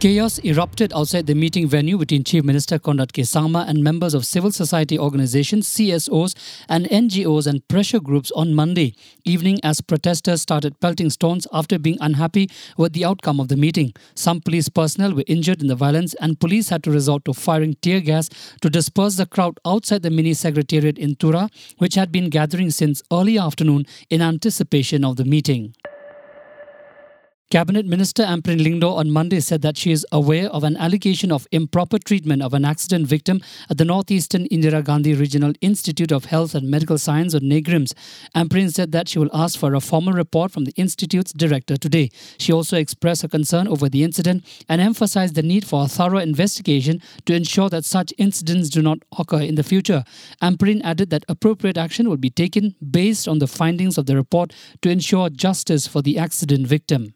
Chaos erupted outside the meeting venue between Chief Minister Conrad K. Sangma and members of civil society organizations, CSOs, and NGOs and pressure groups on Monday evening as protesters started pelting stones after being unhappy with the outcome of the meeting. Some police personnel were injured in the violence, and police had to resort to firing tear gas to disperse the crowd outside the mini secretariat in Tura, which had been gathering since early afternoon in anticipation of the meeting. Cabinet Minister Ampareen Lyngdoh on Monday said that she is aware of an allegation of improper treatment of an accident victim at the Northeastern Indira Gandhi Regional Institute of Health and Medical Science or NEIGRIHMS. Ampareen said that she will ask for a formal report from the institute's director today. She also expressed her concern over the incident and emphasized the need for a thorough investigation to ensure that such incidents do not occur in the future. Amprin added that appropriate action will be taken based on the findings of the report to ensure justice for the accident victim.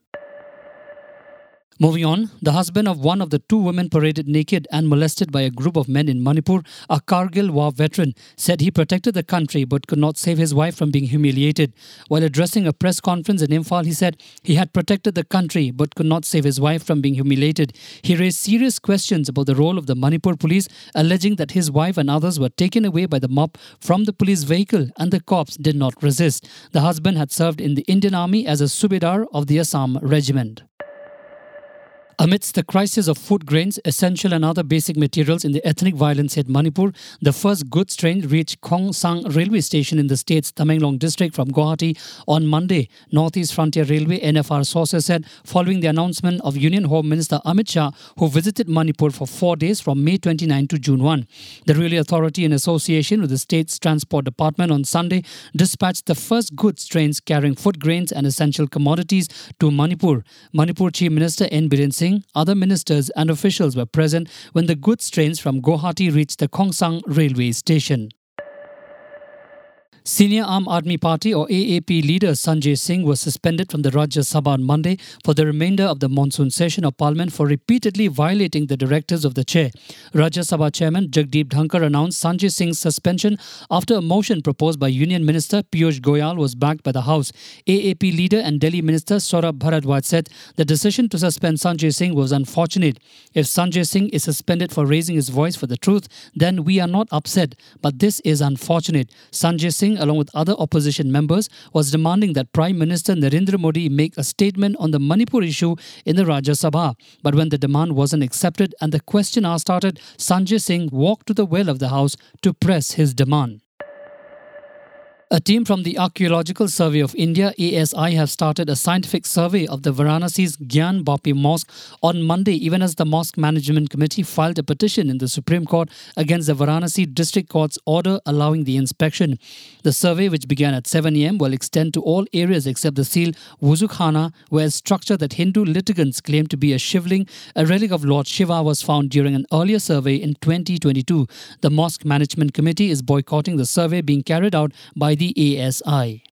Moving on, the husband of one of the two women paraded naked and molested by a group of men in Manipur, a Kargil war veteran, said he protected the country but could not save his wife from being humiliated. While addressing a press conference in Imphal, he said he had protected the country but could not save his wife from being humiliated. He raised serious questions about the role of the Manipur police, alleging that his wife and others were taken away by the mob from the police vehicle and the cops did not resist. The husband had served in the Indian Army as a subedar of the Assam regiment. Amidst the crisis of food grains, essential and other basic materials in the ethnic violence hit Manipur, the first goods train reached Khongsang railway station in the state's Tamenglong district from Guwahati on Monday. Northeast Frontier Railway NFR sources said following the announcement of Union Home Minister Amit Shah, who visited Manipur for four days from May 29 to June 1. The railway authority, in association with the state's transport department on Sunday, dispatched the first goods trains carrying food grains and essential commodities to Manipur. Manipur Chief Minister N. Biren Singh other ministers and officials were present when the goods trains from Guwahati reached the Khongsang railway station. Senior Aam Aadmi Party or AAP leader Sanjay Singh was suspended from the Rajya Sabha on Monday for the remainder of the monsoon session of Parliament for repeatedly violating the directives of the chair. Rajya Sabha chairman Jagdeep Dhankhar announced Sanjay Singh's suspension after a motion proposed by Union Minister Piyush Goyal was backed by the House. AAP leader and Delhi Minister Saurabh Bharadwaj said the decision to suspend Sanjay Singh was unfortunate. If Sanjay Singh is suspended for raising his voice for the truth, then we are not upset, but this is unfortunate. Sanjay Singh Singh, along with other opposition members, was demanding that Prime Minister Narendra Modi make a statement on the Manipur issue in the Rajya Sabha. But when the demand wasn't accepted and the question hour started, Sanjay Singh walked to the well of the House to press his demand. A team from the Archaeological Survey of India, ASI, have started a scientific survey of the Varanasi's Gyanvapi Mosque on Monday, even as the Mosque Management Committee filed a petition in the Supreme Court against the Varanasi District Court's order allowing the inspection. The survey, which began at 7 am, will extend to all areas except the Seal Wuzukhana, where a structure that Hindu litigants claim to be a shivling, a relic of Lord Shiva, was found during an earlier survey in 2022. The Mosque Management Committee is boycotting the survey being carried out by the the ASI.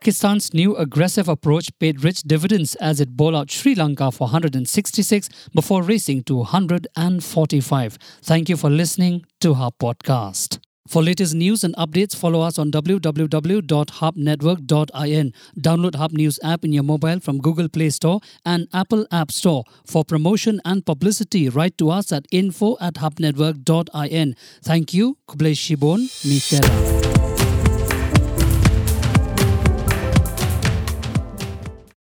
Pakistan's new aggressive approach paid rich dividends as it bowled out Sri Lanka for 166 before racing to 145. Thank you for listening to our podcast. For latest news and updates, follow us on www.hubnetwork.in. Download Hub News app in your mobile from Google Play Store and Apple App Store. For promotion and publicity, write to us at info at hubnetwork.in. Thank you. Khublei Shibun.